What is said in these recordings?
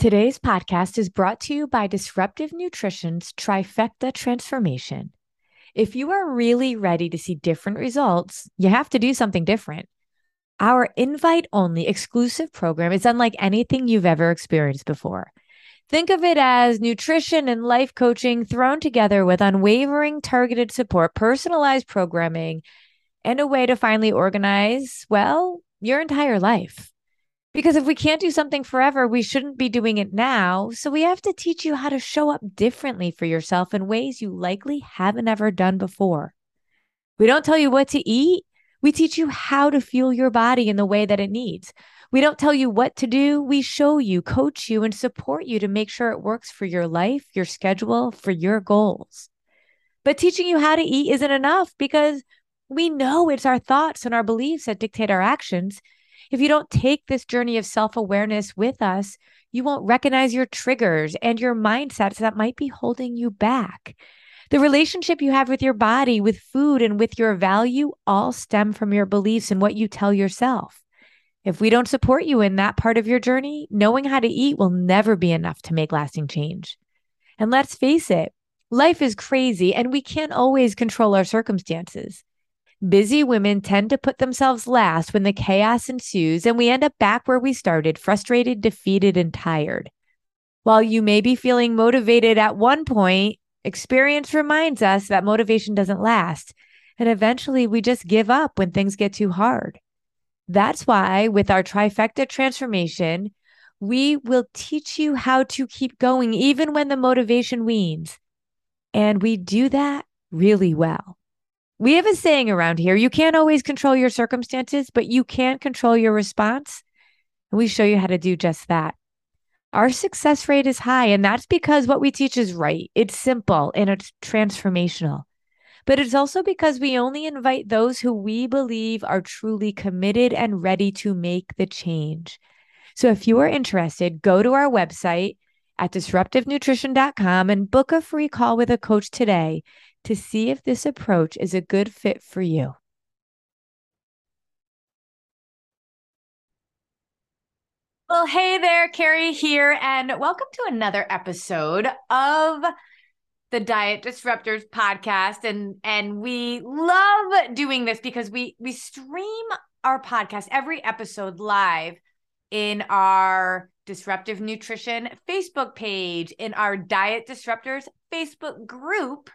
Today's podcast is brought to you by Disruptive Nutrition's Trifecta Transformation. If you are really ready to see different results, you have to do something different. Our invite only exclusive program is unlike anything you've ever experienced before. Think of it as nutrition and life coaching thrown together with unwavering targeted support, personalized programming, and a way to finally organize, well, your entire life. Because if we can't do something forever, we shouldn't be doing it now. So we have to teach you how to show up differently for yourself in ways you likely haven't ever done before. We don't tell you what to eat. We teach you how to fuel your body in the way that it needs. We don't tell you what to do. We show you, coach you, and support you to make sure it works for your life, your schedule, for your goals. But teaching you how to eat isn't enough because we know it's our thoughts and our beliefs that dictate our actions. If you don't take this journey of self awareness with us, you won't recognize your triggers and your mindsets that might be holding you back. The relationship you have with your body, with food, and with your value all stem from your beliefs and what you tell yourself. If we don't support you in that part of your journey, knowing how to eat will never be enough to make lasting change. And let's face it, life is crazy and we can't always control our circumstances. Busy women tend to put themselves last when the chaos ensues, and we end up back where we started, frustrated, defeated, and tired. While you may be feeling motivated at one point, experience reminds us that motivation doesn't last. And eventually we just give up when things get too hard. That's why, with our trifecta transformation, we will teach you how to keep going even when the motivation weans. And we do that really well. We have a saying around here you can't always control your circumstances, but you can control your response. And we show you how to do just that. Our success rate is high, and that's because what we teach is right. It's simple and it's transformational. But it's also because we only invite those who we believe are truly committed and ready to make the change. So if you are interested, go to our website at disruptivenutrition.com and book a free call with a coach today to see if this approach is a good fit for you. Well, hey there, Carrie here, and welcome to another episode of the Diet Disruptors podcast. And and we love doing this because we we stream our podcast every episode live in our Disruptive Nutrition Facebook page, in our Diet Disruptors Facebook group,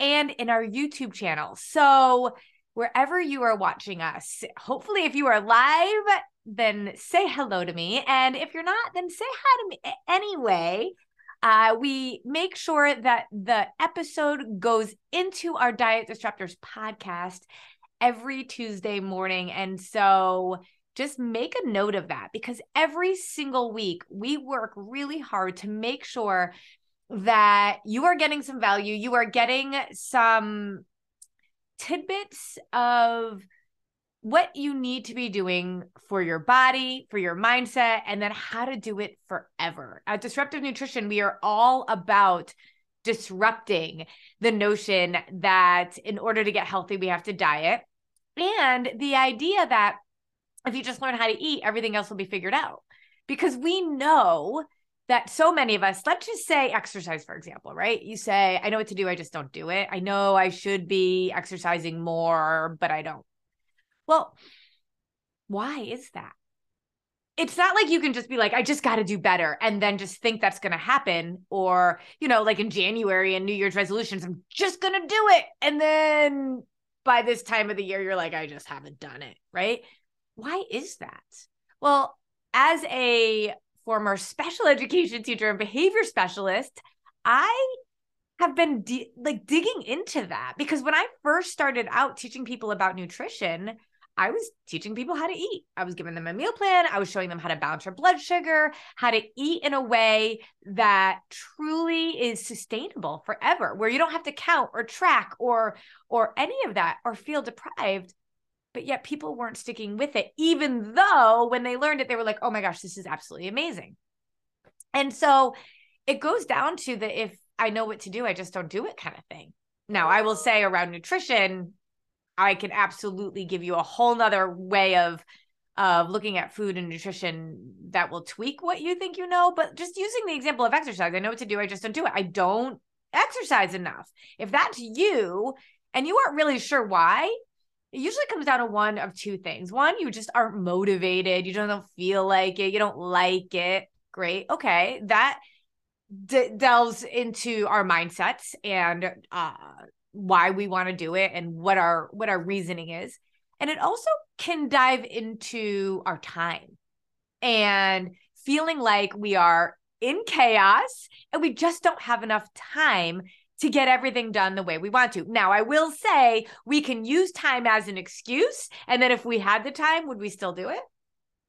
and in our YouTube channel. So, wherever you are watching us, hopefully, if you are live, then say hello to me. And if you're not, then say hi to me anyway. Uh, we make sure that the episode goes into our Diet Disruptors podcast every Tuesday morning. And so just make a note of that because every single week we work really hard to make sure that you are getting some value, you are getting some tidbits of what you need to be doing for your body, for your mindset, and then how to do it forever. At Disruptive Nutrition, we are all about disrupting the notion that in order to get healthy, we have to diet. And the idea that if you just learn how to eat, everything else will be figured out. Because we know that so many of us, let's just say exercise, for example, right? You say, I know what to do, I just don't do it. I know I should be exercising more, but I don't. Well, why is that? it's not like you can just be like, I just got to do better and then just think that's going to happen. Or, you know, like in January and New Year's resolutions, I'm just going to do it. And then by this time of the year, you're like, I just haven't done it. Right. Why is that? Well, as a former special education teacher and behavior specialist, I have been de- like digging into that because when I first started out teaching people about nutrition, I was teaching people how to eat. I was giving them a meal plan. I was showing them how to balance their blood sugar, how to eat in a way that truly is sustainable forever, where you don't have to count or track or or any of that or feel deprived. But yet people weren't sticking with it, even though when they learned it, they were like, oh my gosh, this is absolutely amazing. And so it goes down to the if I know what to do, I just don't do it kind of thing. Now, I will say around nutrition, I can absolutely give you a whole nother way of of looking at food and nutrition that will tweak what you think you know. But just using the example of exercise, I know what to do. I just don't do it. I don't exercise enough. If that's you and you aren't really sure why, it usually comes down to one of two things. One, you just aren't motivated. You don't feel like it. You don't like it. Great. Okay. That d- delves into our mindsets and uh, why we want to do it and what our what our reasoning is and it also can dive into our time and feeling like we are in chaos and we just don't have enough time to get everything done the way we want to. Now, I will say we can use time as an excuse. And then if we had the time, would we still do it?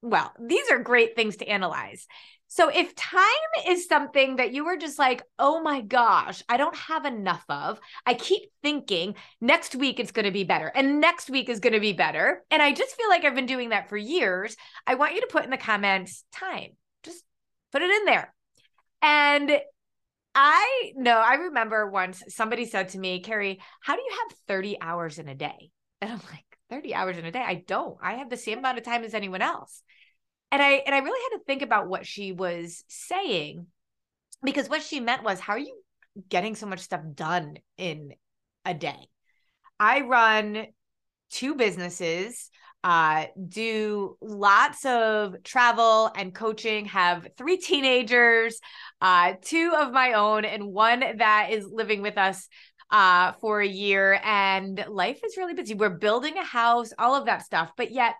Well, these are great things to analyze. So if time is something that you were just like, oh my gosh, I don't have enough of, I keep thinking next week it's going to be better and next week is going to be better. And I just feel like I've been doing that for years. I want you to put in the comments time, just put it in there. And I know, I remember once somebody said to me, Carrie, how do you have 30 hours in a day? And I'm like, 30 hours in a day? I don't. I have the same amount of time as anyone else and i and i really had to think about what she was saying because what she meant was how are you getting so much stuff done in a day i run two businesses uh, do lots of travel and coaching have three teenagers uh, two of my own and one that is living with us uh, for a year and life is really busy we're building a house all of that stuff but yet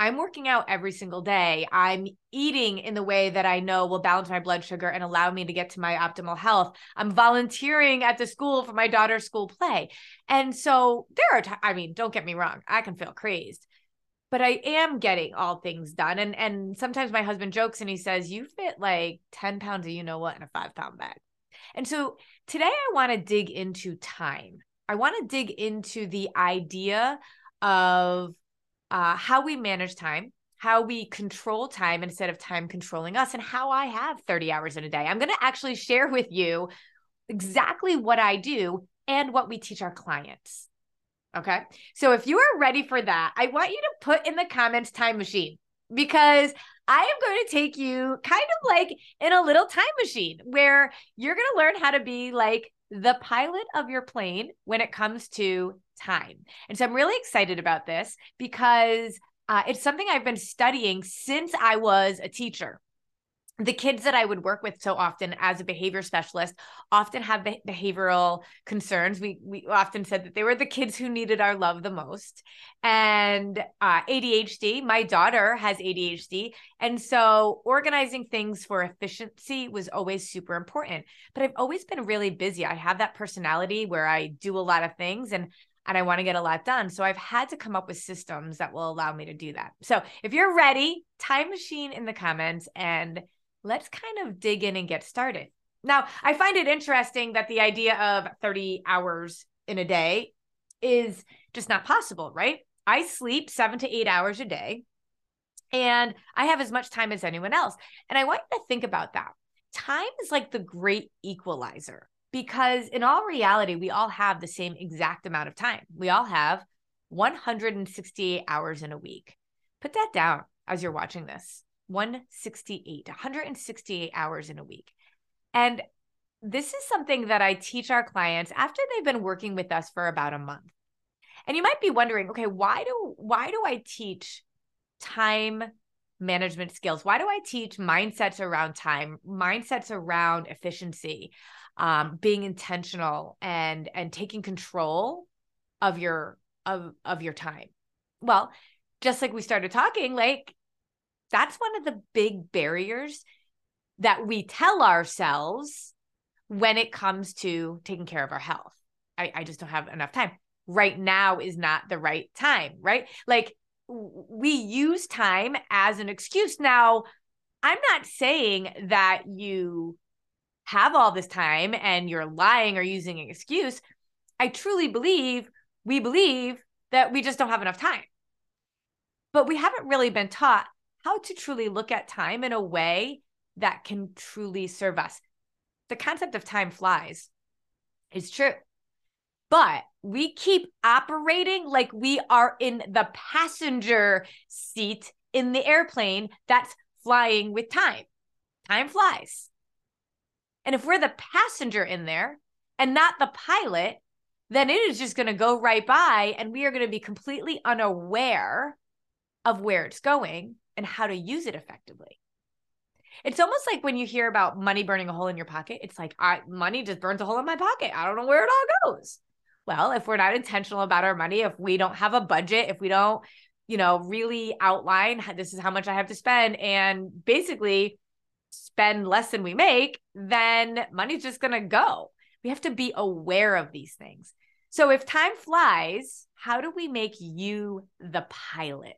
I'm working out every single day. I'm eating in the way that I know will balance my blood sugar and allow me to get to my optimal health. I'm volunteering at the school for my daughter's school play. And so there are, t- I mean, don't get me wrong, I can feel crazed, but I am getting all things done. And and sometimes my husband jokes and he says, You fit like 10 pounds of you know what in a five pound bag. And so today I want to dig into time. I want to dig into the idea of uh, how we manage time, how we control time instead of time controlling us, and how I have 30 hours in a day. I'm going to actually share with you exactly what I do and what we teach our clients. Okay. So if you are ready for that, I want you to put in the comments time machine because I am going to take you kind of like in a little time machine where you're going to learn how to be like the pilot of your plane when it comes to time. And so I'm really excited about this because uh, it's something I've been studying since I was a teacher the kids that I would work with so often as a behavior specialist often have behavioral concerns. We we often said that they were the kids who needed our love the most. And uh, ADHD, my daughter has ADHD, and so organizing things for efficiency was always super important. But I've always been really busy. I have that personality where I do a lot of things, and and I want to get a lot done. So I've had to come up with systems that will allow me to do that. So if you're ready, time machine in the comments and let's kind of dig in and get started. Now, I find it interesting that the idea of 30 hours in a day is just not possible, right? I sleep seven to eight hours a day and I have as much time as anyone else. And I want you to think about that. Time is like the great equalizer because, in all reality, we all have the same exact amount of time. We all have 168 hours in a week. Put that down as you're watching this. 168, 168 hours in a week. And this is something that I teach our clients after they've been working with us for about a month. And you might be wondering, okay, why do why do I teach time management skills? Why do I teach mindsets around time, mindsets around efficiency, um, being intentional and and taking control of your of of your time? Well, just like we started talking, like that's one of the big barriers that we tell ourselves when it comes to taking care of our health. I, I just don't have enough time. Right now is not the right time, right? Like we use time as an excuse. Now, I'm not saying that you have all this time and you're lying or using an excuse. I truly believe we believe that we just don't have enough time. But we haven't really been taught how to truly look at time in a way that can truly serve us. The concept of time flies is true. But we keep operating like we are in the passenger seat in the airplane that's flying with time. Time flies. And if we're the passenger in there and not the pilot, then it is just going to go right by and we are going to be completely unaware of where it's going and how to use it effectively. It's almost like when you hear about money burning a hole in your pocket, it's like I, money just burns a hole in my pocket. I don't know where it all goes. Well, if we're not intentional about our money, if we don't have a budget, if we don't, you know, really outline this is how much I have to spend and basically spend less than we make, then money's just going to go. We have to be aware of these things. So if time flies, how do we make you the pilot?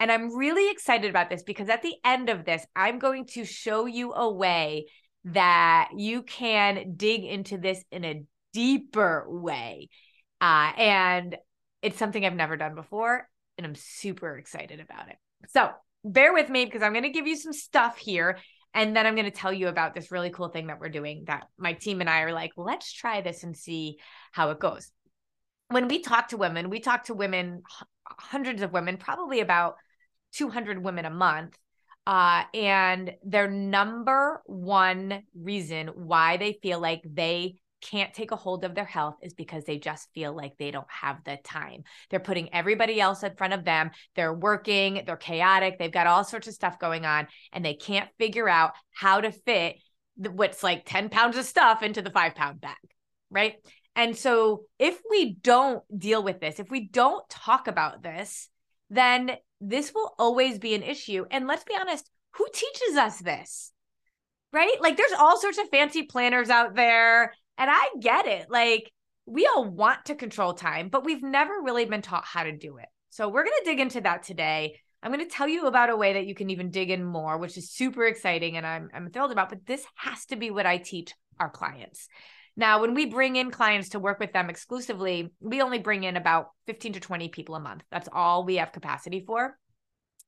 And I'm really excited about this because at the end of this, I'm going to show you a way that you can dig into this in a deeper way. Uh, and it's something I've never done before. And I'm super excited about it. So bear with me because I'm going to give you some stuff here. And then I'm going to tell you about this really cool thing that we're doing that my team and I are like, let's try this and see how it goes. When we talk to women, we talk to women, hundreds of women, probably about 200 women a month. Uh, and their number one reason why they feel like they can't take a hold of their health is because they just feel like they don't have the time. They're putting everybody else in front of them. They're working, they're chaotic, they've got all sorts of stuff going on, and they can't figure out how to fit what's like 10 pounds of stuff into the five pound bag. Right. And so if we don't deal with this, if we don't talk about this, then this will always be an issue. And let's be honest, who teaches us this? Right? Like there's all sorts of fancy planners out there. And I get it. Like we all want to control time, but we've never really been taught how to do it. So we're going to dig into that today. I'm going to tell you about a way that you can even dig in more, which is super exciting and I'm I'm thrilled about, but this has to be what I teach our clients. Now, when we bring in clients to work with them exclusively, we only bring in about 15 to 20 people a month. That's all we have capacity for.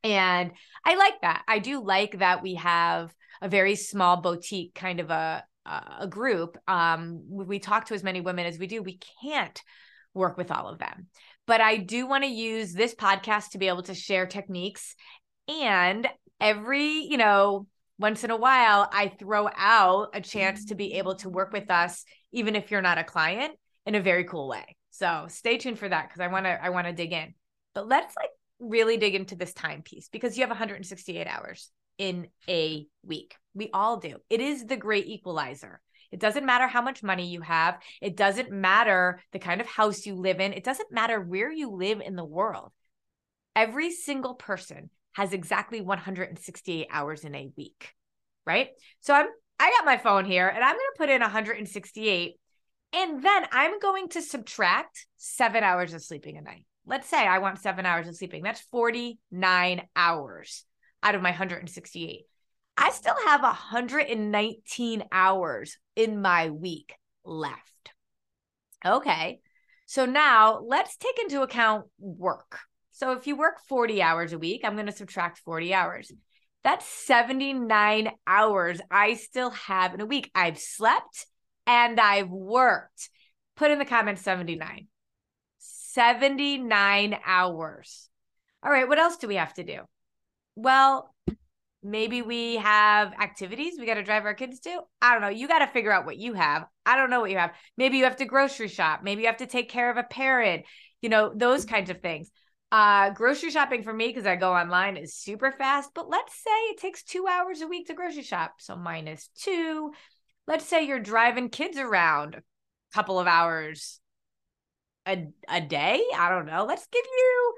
And I like that. I do like that we have a very small boutique kind of a a group. Um, we talk to as many women as we do. We can't work with all of them, but I do want to use this podcast to be able to share techniques. And every you know once in a while, I throw out a chance to be able to work with us, even if you're not a client, in a very cool way. So stay tuned for that because I want to I want to dig in. But let's like really dig into this time piece because you have 168 hours in a week. We all do. It is the great equalizer. It doesn't matter how much money you have. It doesn't matter the kind of house you live in. It doesn't matter where you live in the world. Every single person has exactly 168 hours in a week, right? So I'm I got my phone here and I'm going to put in 168 and then I'm going to subtract 7 hours of sleeping a night. Let's say I want 7 hours of sleeping. That's 49 hours out of my 168. I still have 119 hours in my week left. Okay. So now let's take into account work. So if you work 40 hours a week, I'm going to subtract 40 hours. That's 79 hours I still have in a week. I've slept and I've worked. Put in the comments 79. 79 hours. All right, what else do we have to do? Well, maybe we have activities we got to drive our kids to. I don't know. You got to figure out what you have. I don't know what you have. Maybe you have to grocery shop. Maybe you have to take care of a parent, you know, those kinds of things. Uh, grocery shopping for me, because I go online, is super fast. But let's say it takes two hours a week to grocery shop. So minus two. Let's say you're driving kids around a couple of hours a, a day. I don't know. Let's give you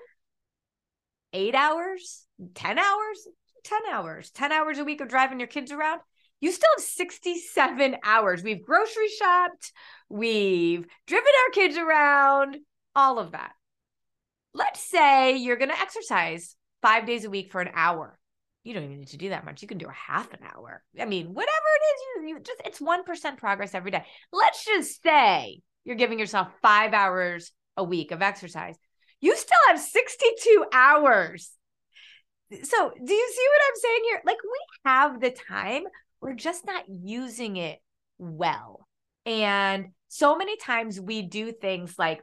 eight hours, 10 hours, 10 hours, 10 hours a week of driving your kids around. You still have 67 hours. We've grocery shopped, we've driven our kids around, all of that. Let's say you're going to exercise five days a week for an hour. You don't even need to do that much. You can do a half an hour. I mean, whatever it is, you, you just it's 1% progress every day. Let's just say you're giving yourself five hours a week of exercise. You still have 62 hours. So, do you see what I'm saying here? Like, we have the time, we're just not using it well. And so many times we do things like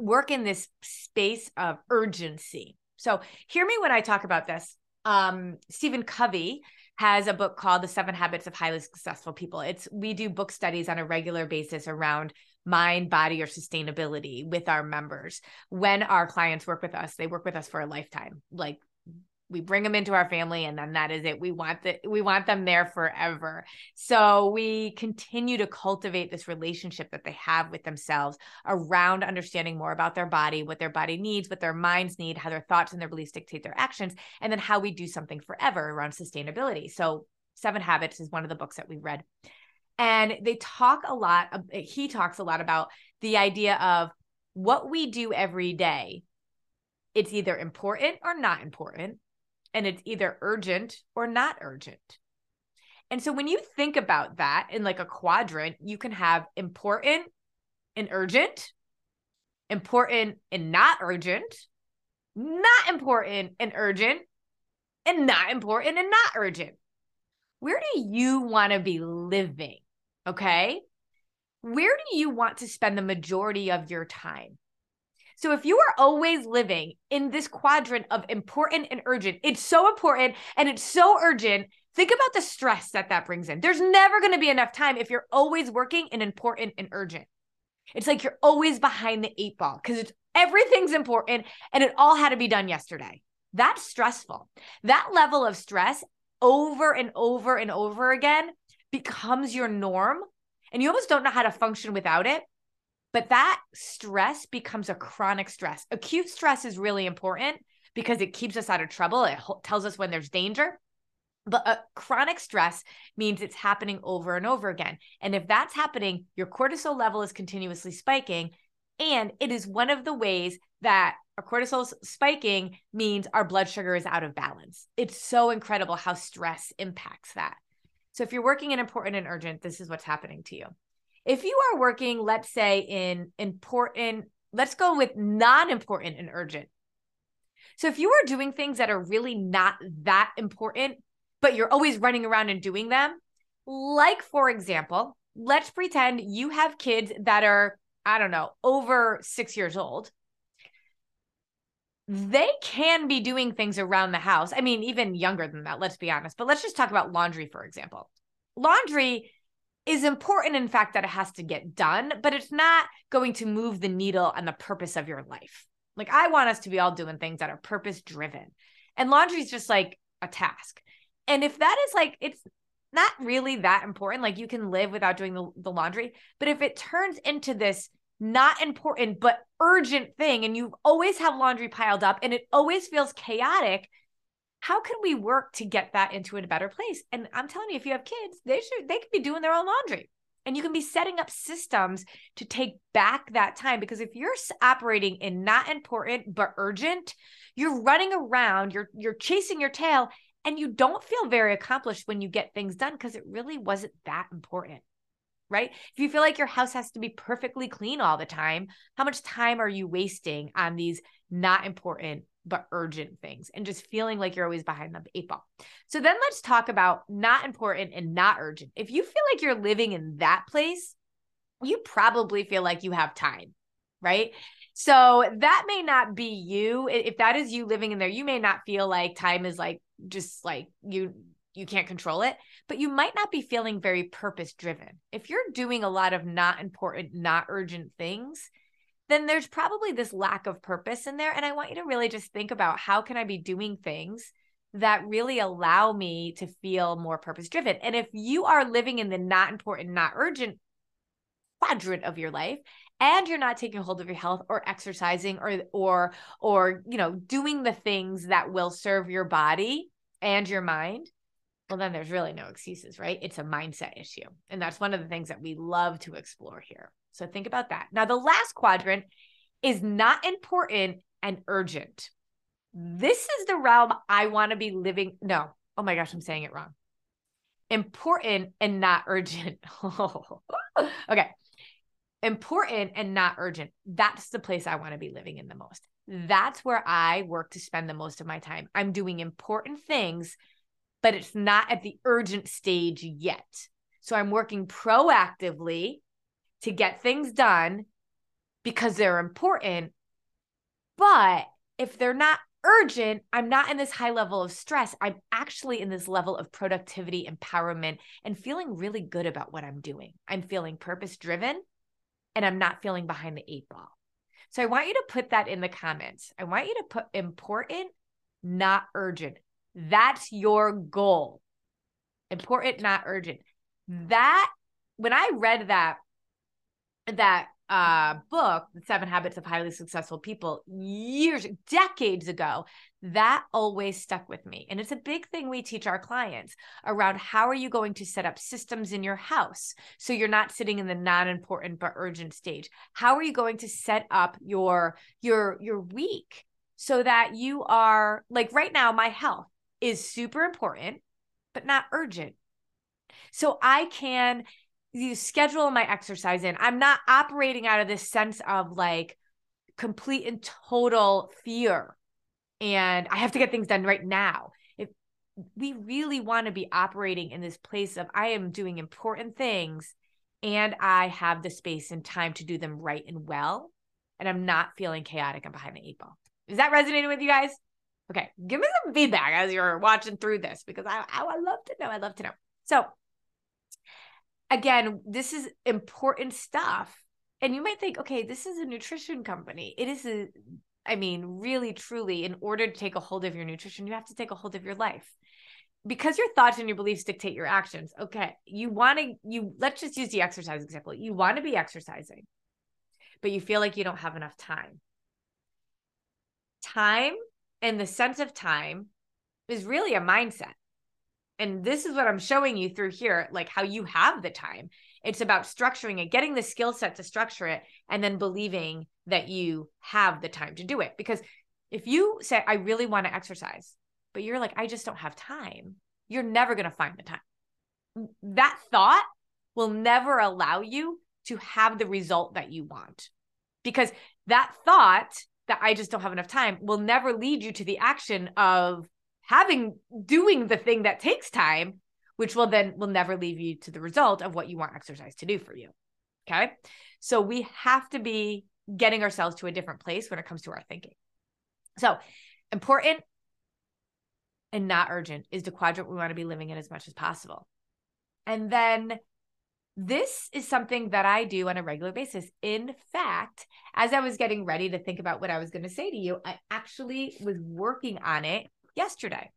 work in this space of urgency. So, hear me when I talk about this. Um, Stephen Covey has a book called The Seven Habits of Highly Successful People. It's we do book studies on a regular basis around mind, body, or sustainability with our members. When our clients work with us, they work with us for a lifetime. Like we bring them into our family and then that is it. We want the we want them there forever. So we continue to cultivate this relationship that they have with themselves around understanding more about their body what their body needs what their minds need how their thoughts and their beliefs dictate their actions and then how we do something forever around sustainability. So seven habits is one of the books that we read. And they talk a lot he talks a lot about the idea of what we do every day it's either important or not important and it's either urgent or not urgent. And so when you think about that in like a quadrant, you can have important and urgent, important and not urgent, not important and urgent, and not important and not urgent. Where do you want to be living? Okay. Where do you want to spend the majority of your time? So if you are always living in this quadrant of important and urgent, it's so important and it's so urgent. Think about the stress that that brings in. There's never going to be enough time if you're always working in important and urgent. It's like you're always behind the eight ball because it's everything's important and it all had to be done yesterday. That's stressful. That level of stress over and over and over again becomes your norm and you almost don't know how to function without it. But that stress becomes a chronic stress. Acute stress is really important because it keeps us out of trouble. It tells us when there's danger. But a chronic stress means it's happening over and over again. And if that's happening, your cortisol level is continuously spiking. And it is one of the ways that a cortisol spiking means our blood sugar is out of balance. It's so incredible how stress impacts that. So if you're working in important and urgent, this is what's happening to you if you are working, let's say, in important, let's go with non important and urgent. So if you are doing things that are really not that important, but you're always running around and doing them, like for example, let's pretend you have kids that are, I don't know, over six years old. They can be doing things around the house. I mean, even younger than that, let's be honest. But let's just talk about laundry, for example. Laundry is important in fact that it has to get done, but it's not going to move the needle on the purpose of your life. Like I want us to be all doing things that are purpose driven. And laundry is just like a task. And if that is like it's not really that important, like you can live without doing the, the laundry, but if it turns into this not important but urgent thing and you always have laundry piled up and it always feels chaotic, how can we work to get that into a better place? And I'm telling you, if you have kids, they should they could be doing their own laundry. And you can be setting up systems to take back that time because if you're operating in not important but urgent, you're running around, you're you're chasing your tail and you don't feel very accomplished when you get things done because it really wasn't that important. Right? If you feel like your house has to be perfectly clean all the time, how much time are you wasting on these not important but urgent things and just feeling like you're always behind the eight ball. So then let's talk about not important and not urgent. If you feel like you're living in that place, you probably feel like you have time, right? So that may not be you. If that is you living in there, you may not feel like time is like just like you you can't control it, but you might not be feeling very purpose driven. If you're doing a lot of not important, not urgent things, then there's probably this lack of purpose in there. And I want you to really just think about how can I be doing things that really allow me to feel more purpose driven. And if you are living in the not important, not urgent quadrant of your life and you're not taking hold of your health or exercising or or or you know doing the things that will serve your body and your mind well then there's really no excuses right it's a mindset issue and that's one of the things that we love to explore here so think about that. Now the last quadrant is not important and urgent. This is the realm i want to be living no. Oh my gosh i'm saying it wrong. Important and not urgent. Okay. Important and not urgent. That's the place i want to be living in the most. That's where i work to spend the most of my time. I'm doing important things but it's not at the urgent stage yet. So I'm working proactively to get things done because they're important. But if they're not urgent, I'm not in this high level of stress. I'm actually in this level of productivity, empowerment, and feeling really good about what I'm doing. I'm feeling purpose driven and I'm not feeling behind the eight ball. So I want you to put that in the comments. I want you to put important, not urgent. That's your goal. Important, not urgent. That when I read that that uh book, The Seven Habits of Highly Successful People, years, decades ago, that always stuck with me. And it's a big thing we teach our clients around how are you going to set up systems in your house so you're not sitting in the non-important but urgent stage. How are you going to set up your your your week so that you are like right now my health is super important, but not urgent. So I can you schedule my exercise in. I'm not operating out of this sense of like complete and total fear and I have to get things done right now. If we really want to be operating in this place of I am doing important things and I have the space and time to do them right and well, and I'm not feeling chaotic and behind the eight ball. Is that resonating with you guys? Okay, give me some feedback as you're watching through this because I, I, I love to know. I love to know. So, again, this is important stuff. And you might think, okay, this is a nutrition company. It is a, I mean, really, truly, in order to take a hold of your nutrition, you have to take a hold of your life because your thoughts and your beliefs dictate your actions. Okay, you want to, you let's just use the exercise example. You want to be exercising, but you feel like you don't have enough time. Time and the sense of time is really a mindset. And this is what I'm showing you through here, like how you have the time. It's about structuring it, getting the skill set to structure it, and then believing that you have the time to do it. Because if you say, I really want to exercise, but you're like, I just don't have time, you're never going to find the time. That thought will never allow you to have the result that you want. Because that thought that I just don't have enough time will never lead you to the action of having doing the thing that takes time, which will then will never lead you to the result of what you want exercise to do for you. Okay. So we have to be getting ourselves to a different place when it comes to our thinking. So important and not urgent is the quadrant we want to be living in as much as possible. And then this is something that I do on a regular basis. In fact, as I was getting ready to think about what I was going to say to you, I actually was working on it yesterday.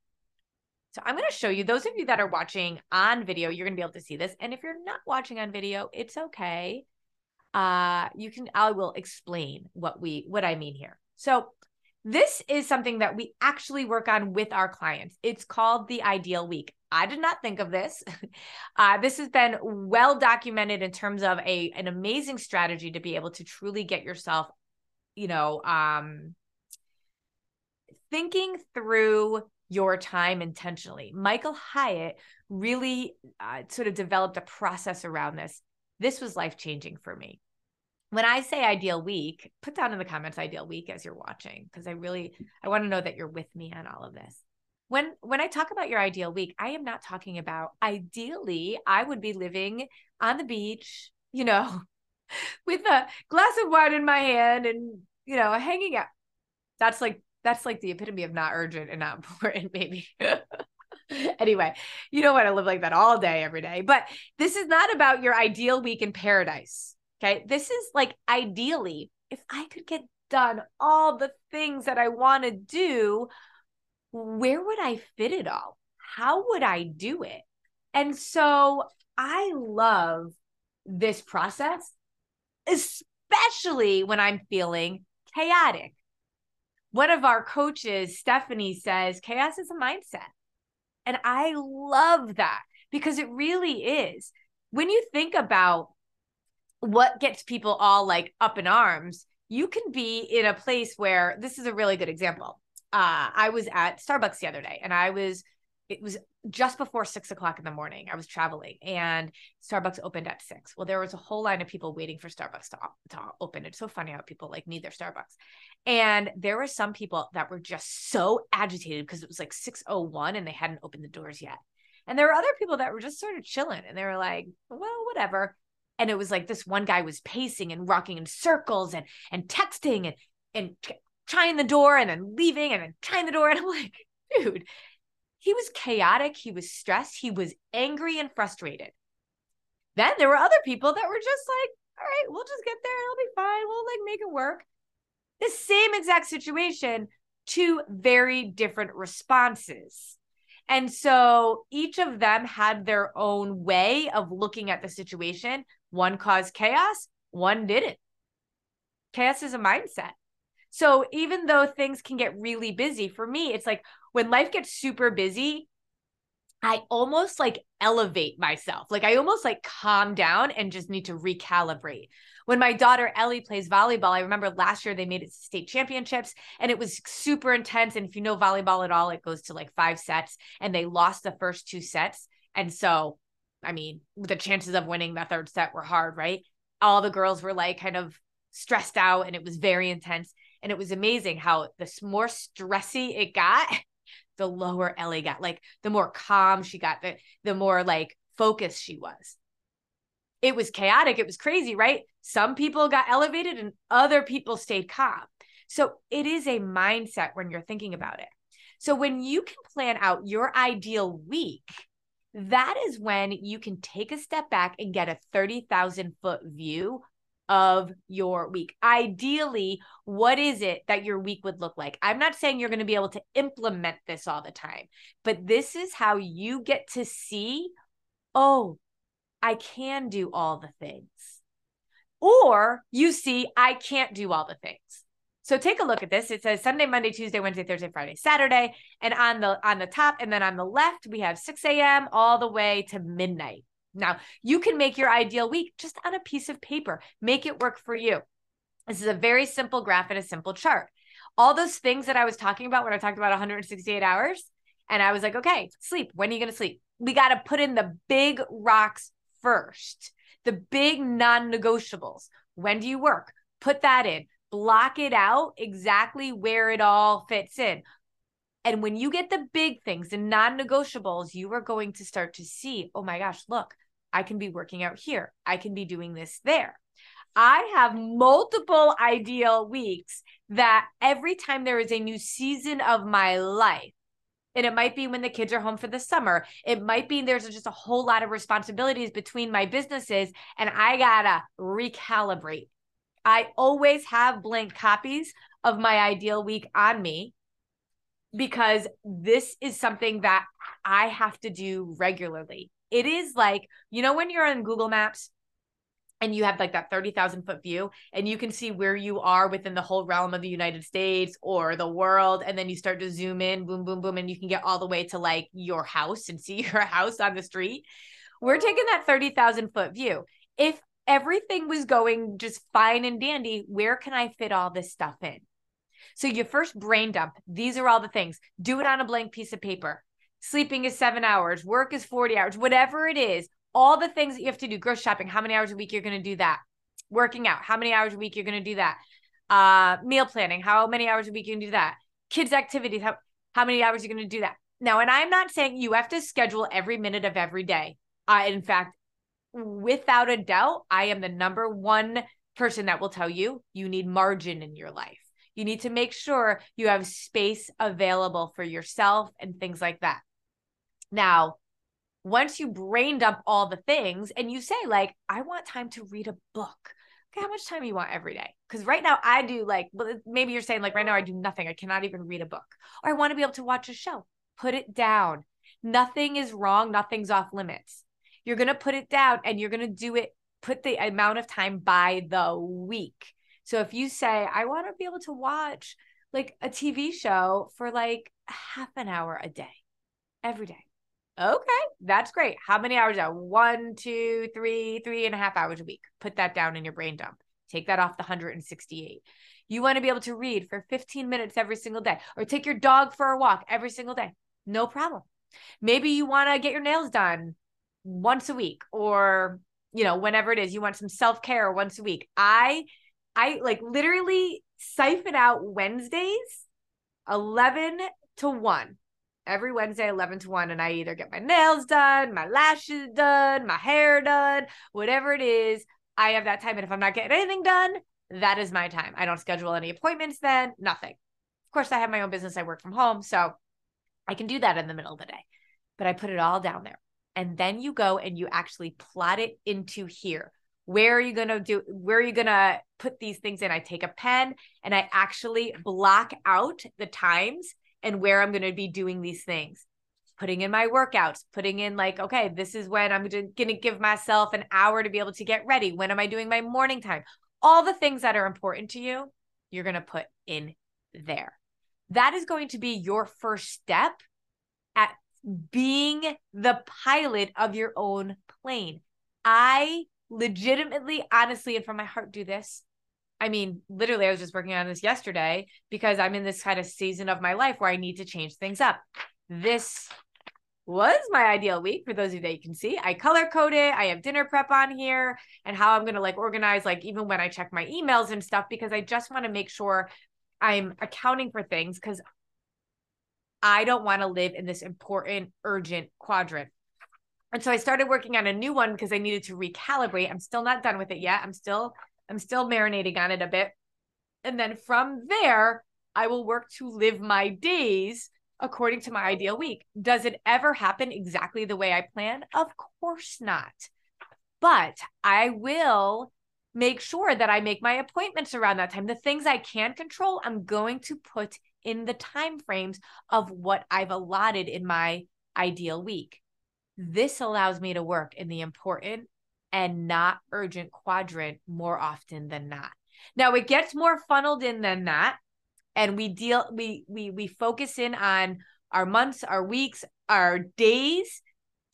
So I'm going to show you those of you that are watching on video, you're going to be able to see this. And if you're not watching on video, it's okay. Uh you can I will explain what we what I mean here. So this is something that we actually work on with our clients. It's called the ideal week. I did not think of this. Uh, this has been well documented in terms of a an amazing strategy to be able to truly get yourself, you know, um, thinking through your time intentionally. Michael Hyatt really uh, sort of developed a process around this. This was life changing for me. When I say ideal week, put down in the comments ideal week as you're watching because I really I want to know that you're with me on all of this when when I talk about your ideal week, I am not talking about ideally I would be living on the beach, you know, with a glass of wine in my hand and you know, hanging out. That's like that's like the epitome of not urgent and not important maybe. anyway, you don't want to live like that all day every day, but this is not about your ideal week in paradise. Okay? This is like ideally if I could get done all the things that I want to do, where would I fit it all? How would I do it? And so I love this process, especially when I'm feeling chaotic. One of our coaches, Stephanie, says chaos is a mindset. And I love that because it really is. When you think about what gets people all like up in arms, you can be in a place where this is a really good example. Uh, I was at Starbucks the other day and I was it was just before six o'clock in the morning. I was traveling and Starbucks opened at six. Well, there was a whole line of people waiting for Starbucks to, to open. It's so funny how people like need their Starbucks. And there were some people that were just so agitated because it was like 601 and they hadn't opened the doors yet. And there were other people that were just sort of chilling and they were like, well, whatever. And it was like this one guy was pacing and rocking in circles and and texting and and trying the door and then leaving and then trying the door. And I'm like, dude, he was chaotic, he was stressed, he was angry and frustrated. Then there were other people that were just like, all right, we'll just get there, it'll be fine, we'll like make it work. The same exact situation, two very different responses. And so each of them had their own way of looking at the situation. One caused chaos, one didn't. Chaos is a mindset. So even though things can get really busy, for me, it's like when life gets super busy, I almost like elevate myself. Like I almost like calm down and just need to recalibrate. When my daughter Ellie plays volleyball, I remember last year they made it to state championships and it was super intense. And if you know volleyball at all, it goes to like five sets and they lost the first two sets. And so, I mean, the chances of winning the third set were hard, right? All the girls were like kind of stressed out and it was very intense. And it was amazing how the more stressy it got, the lower Ellie got. Like the more calm she got, the the more like focused she was. It was chaotic. It was crazy, right? Some people got elevated and other people stayed calm. So it is a mindset when you're thinking about it. So when you can plan out your ideal week, that is when you can take a step back and get a 30,000 foot view of your week. Ideally, what is it that your week would look like? I'm not saying you're going to be able to implement this all the time, but this is how you get to see, oh, I can do all the things. Or you see, I can't do all the things. So take a look at this. It says Sunday, Monday, Tuesday, Wednesday, Thursday, Friday, Saturday. And on the on the top and then on the left, we have 6 a.m. all the way to midnight. Now, you can make your ideal week just on a piece of paper, make it work for you. This is a very simple graph and a simple chart. All those things that I was talking about when I talked about 168 hours, and I was like, okay, sleep. When are you going to sleep? We got to put in the big rocks first, the big non negotiables. When do you work? Put that in, block it out exactly where it all fits in. And when you get the big things, the non negotiables, you are going to start to see, oh my gosh, look, I can be working out here. I can be doing this there. I have multiple ideal weeks that every time there is a new season of my life, and it might be when the kids are home for the summer. It might be there's just a whole lot of responsibilities between my businesses, and I gotta recalibrate. I always have blank copies of my ideal week on me because this is something that I have to do regularly it is like, you know, when you're on Google Maps and you have like that 30,000 foot view and you can see where you are within the whole realm of the United States or the world. And then you start to zoom in, boom, boom, boom, and you can get all the way to like your house and see your house on the street. We're taking that 30,000 foot view. If everything was going just fine and dandy, where can I fit all this stuff in? So you first brain dump. These are all the things. Do it on a blank piece of paper sleeping is seven hours, work is 40 hours, whatever it is, all the things that you have to do, grocery shopping, how many hours a week you're going to do that, working out, how many hours a week you're going to do that, uh, meal planning, how many hours a week you can do that, kids' activities, how, how many hours you're going to do that. Now, and I'm not saying you have to schedule every minute of every day. Uh, in fact, without a doubt, I am the number one person that will tell you you need margin in your life. You need to make sure you have space available for yourself and things like that. Now, once you brain dump all the things and you say, like, I want time to read a book, Okay, how much time do you want every day. Because right now I do like, maybe you're saying like right now I do nothing. I cannot even read a book or I want to be able to watch a show. Put it down. Nothing is wrong. Nothing's off limits. You're going to put it down and you're going to do it, put the amount of time by the week. So if you say, I want to be able to watch like a TV show for like half an hour a day, every day. Okay, that's great. How many hours are one, two, three, three and a half hours a week? Put that down in your brain dump. Take that off the 168. You want to be able to read for 15 minutes every single day or take your dog for a walk every single day. No problem. Maybe you want to get your nails done once a week or you know whenever it is you want some self-care once a week. I I like literally siphon out Wednesdays 11 to 1 every Wednesday, 11 to 1, and I either get my nails done, my lashes done, my hair done, whatever it is. I have that time. And if I'm not getting anything done, that is my time. I don't schedule any appointments then, nothing. Of course, I have my own business. I work from home. So I can do that in the middle of the day, but I put it all down there. And then you go and you actually plot it into here. Where are you going to do? Where are you going to put these things in? I take a pen and I actually block out the times and where I'm going to be doing these things. Putting in my workouts, putting in like, okay, this is when I'm going to give myself an hour to be able to get ready. When am I doing my morning time? All the things that are important to you, you're going to put in there. That is going to be your first step at being the pilot of your own plane. I legitimately, honestly, and from my heart do this I mean, literally, I was just working on this yesterday because I'm in this kind of season of my life where I need to change things up. This was my ideal week for those of you that you can see. I color code it. I have dinner prep on here and how I'm going to like organize, like even when I check my emails and stuff, because I just want to make sure I'm accounting for things because I don't want to live in this important, urgent quadrant. And so I started working on a new one because I needed to recalibrate. I'm still not done with it yet. I'm still I'm still marinating on it a bit. And then from there, I will work to live my days according to my ideal week. Does it ever happen exactly the way I plan? Of course not. But I will make sure that I make my appointments around that time. The things I can't control, I'm going to put in the time frames of what I've allotted in my ideal week. This allows me to work in the important and not urgent quadrant more often than not. Now it gets more funneled in than that. And we deal, we we we focus in on our months, our weeks, our days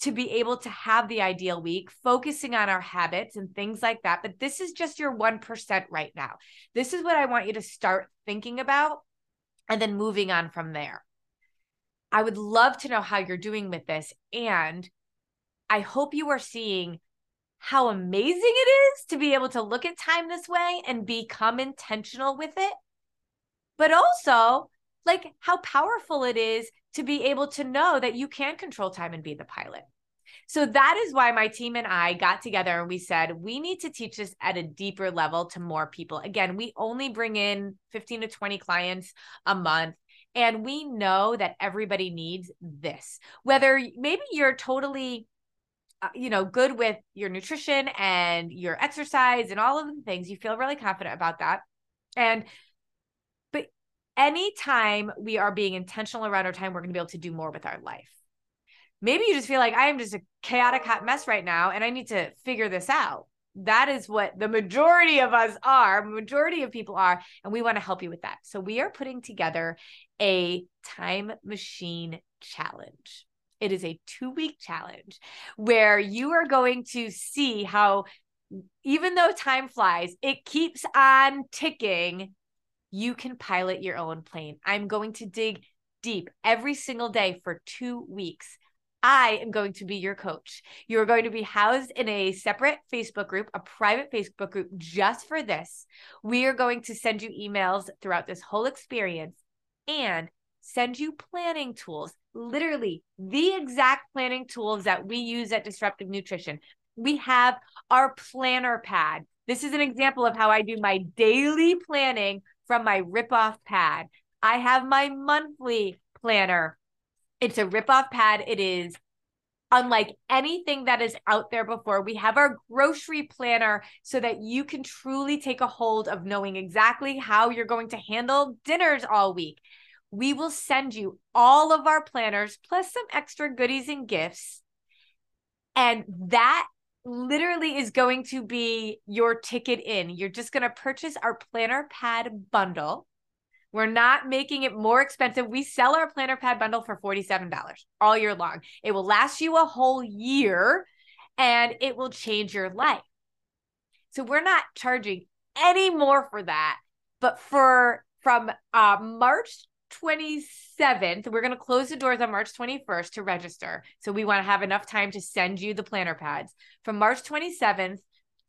to be able to have the ideal week, focusing on our habits and things like that. But this is just your 1% right now. This is what I want you to start thinking about and then moving on from there. I would love to know how you're doing with this. And I hope you are seeing how amazing it is to be able to look at time this way and become intentional with it. But also, like how powerful it is to be able to know that you can control time and be the pilot. So that is why my team and I got together and we said, we need to teach this at a deeper level to more people. Again, we only bring in 15 to 20 clients a month. And we know that everybody needs this. Whether maybe you're totally uh, you know, good with your nutrition and your exercise and all of the things. You feel really confident about that. And, but anytime we are being intentional around our time, we're going to be able to do more with our life. Maybe you just feel like I am just a chaotic hot mess right now and I need to figure this out. That is what the majority of us are, majority of people are, and we want to help you with that. So we are putting together a time machine challenge. It is a two week challenge where you are going to see how, even though time flies, it keeps on ticking. You can pilot your own plane. I'm going to dig deep every single day for two weeks. I am going to be your coach. You are going to be housed in a separate Facebook group, a private Facebook group just for this. We are going to send you emails throughout this whole experience and send you planning tools, literally the exact planning tools that we use at Disruptive Nutrition. We have our planner pad. This is an example of how I do my daily planning from my rip-off pad. I have my monthly planner. It's a rip-off pad. It is unlike anything that is out there before. We have our grocery planner so that you can truly take a hold of knowing exactly how you're going to handle dinners all week. We will send you all of our planners plus some extra goodies and gifts. And that literally is going to be your ticket in. You're just going to purchase our planner pad bundle we're not making it more expensive. We sell our planner pad bundle for $47 all year long. It will last you a whole year and it will change your life. So we're not charging any more for that. But for from uh, March 27th, we're going to close the doors on March 21st to register. So we want to have enough time to send you the planner pads. From March 27th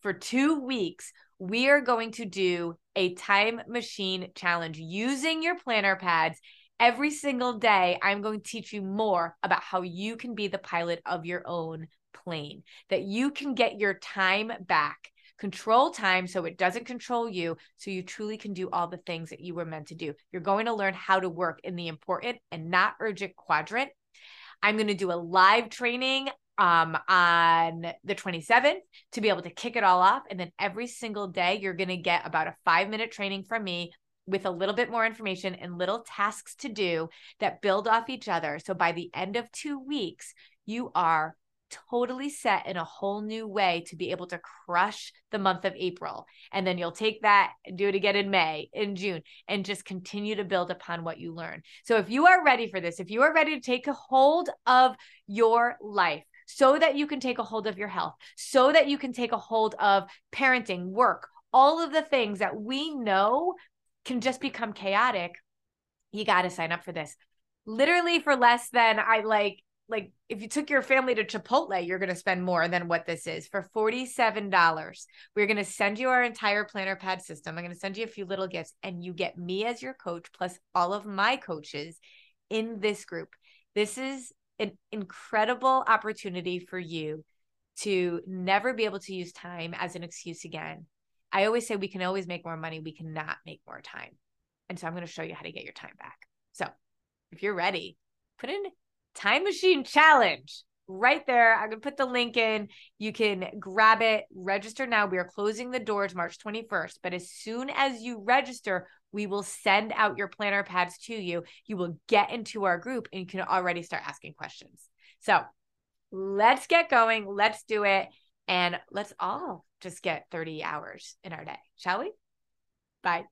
for two weeks, we are going to do a time machine challenge using your planner pads. Every single day, I'm going to teach you more about how you can be the pilot of your own plane, that you can get your time back, control time so it doesn't control you, so you truly can do all the things that you were meant to do. You're going to learn how to work in the important and not urgent quadrant. I'm going to do a live training um, on the 27th to be able to kick it all off. And then every single day, you're going to get about a five minute training from me with a little bit more information and little tasks to do that build off each other. So by the end of two weeks, you are totally set in a whole new way to be able to crush the month of April. And then you'll take that and do it again in May, in June, and just continue to build upon what you learn. So if you are ready for this, if you are ready to take a hold of your life, so that you can take a hold of your health, so that you can take a hold of parenting, work, all of the things that we know can just become chaotic. You got to sign up for this. Literally for less than I like like if you took your family to Chipotle, you're going to spend more than what this is for $47. We're going to send you our entire planner pad system. I'm going to send you a few little gifts and you get me as your coach plus all of my coaches in this group. This is an incredible opportunity for you to never be able to use time as an excuse again. I always say we can always make more money, we cannot make more time. And so I'm going to show you how to get your time back. So if you're ready, put in time machine challenge right there. I'm going to put the link in. You can grab it, register now. We are closing the doors March 21st, but as soon as you register, we will send out your planner pads to you. You will get into our group and you can already start asking questions. So let's get going. Let's do it. And let's all just get 30 hours in our day, shall we? Bye.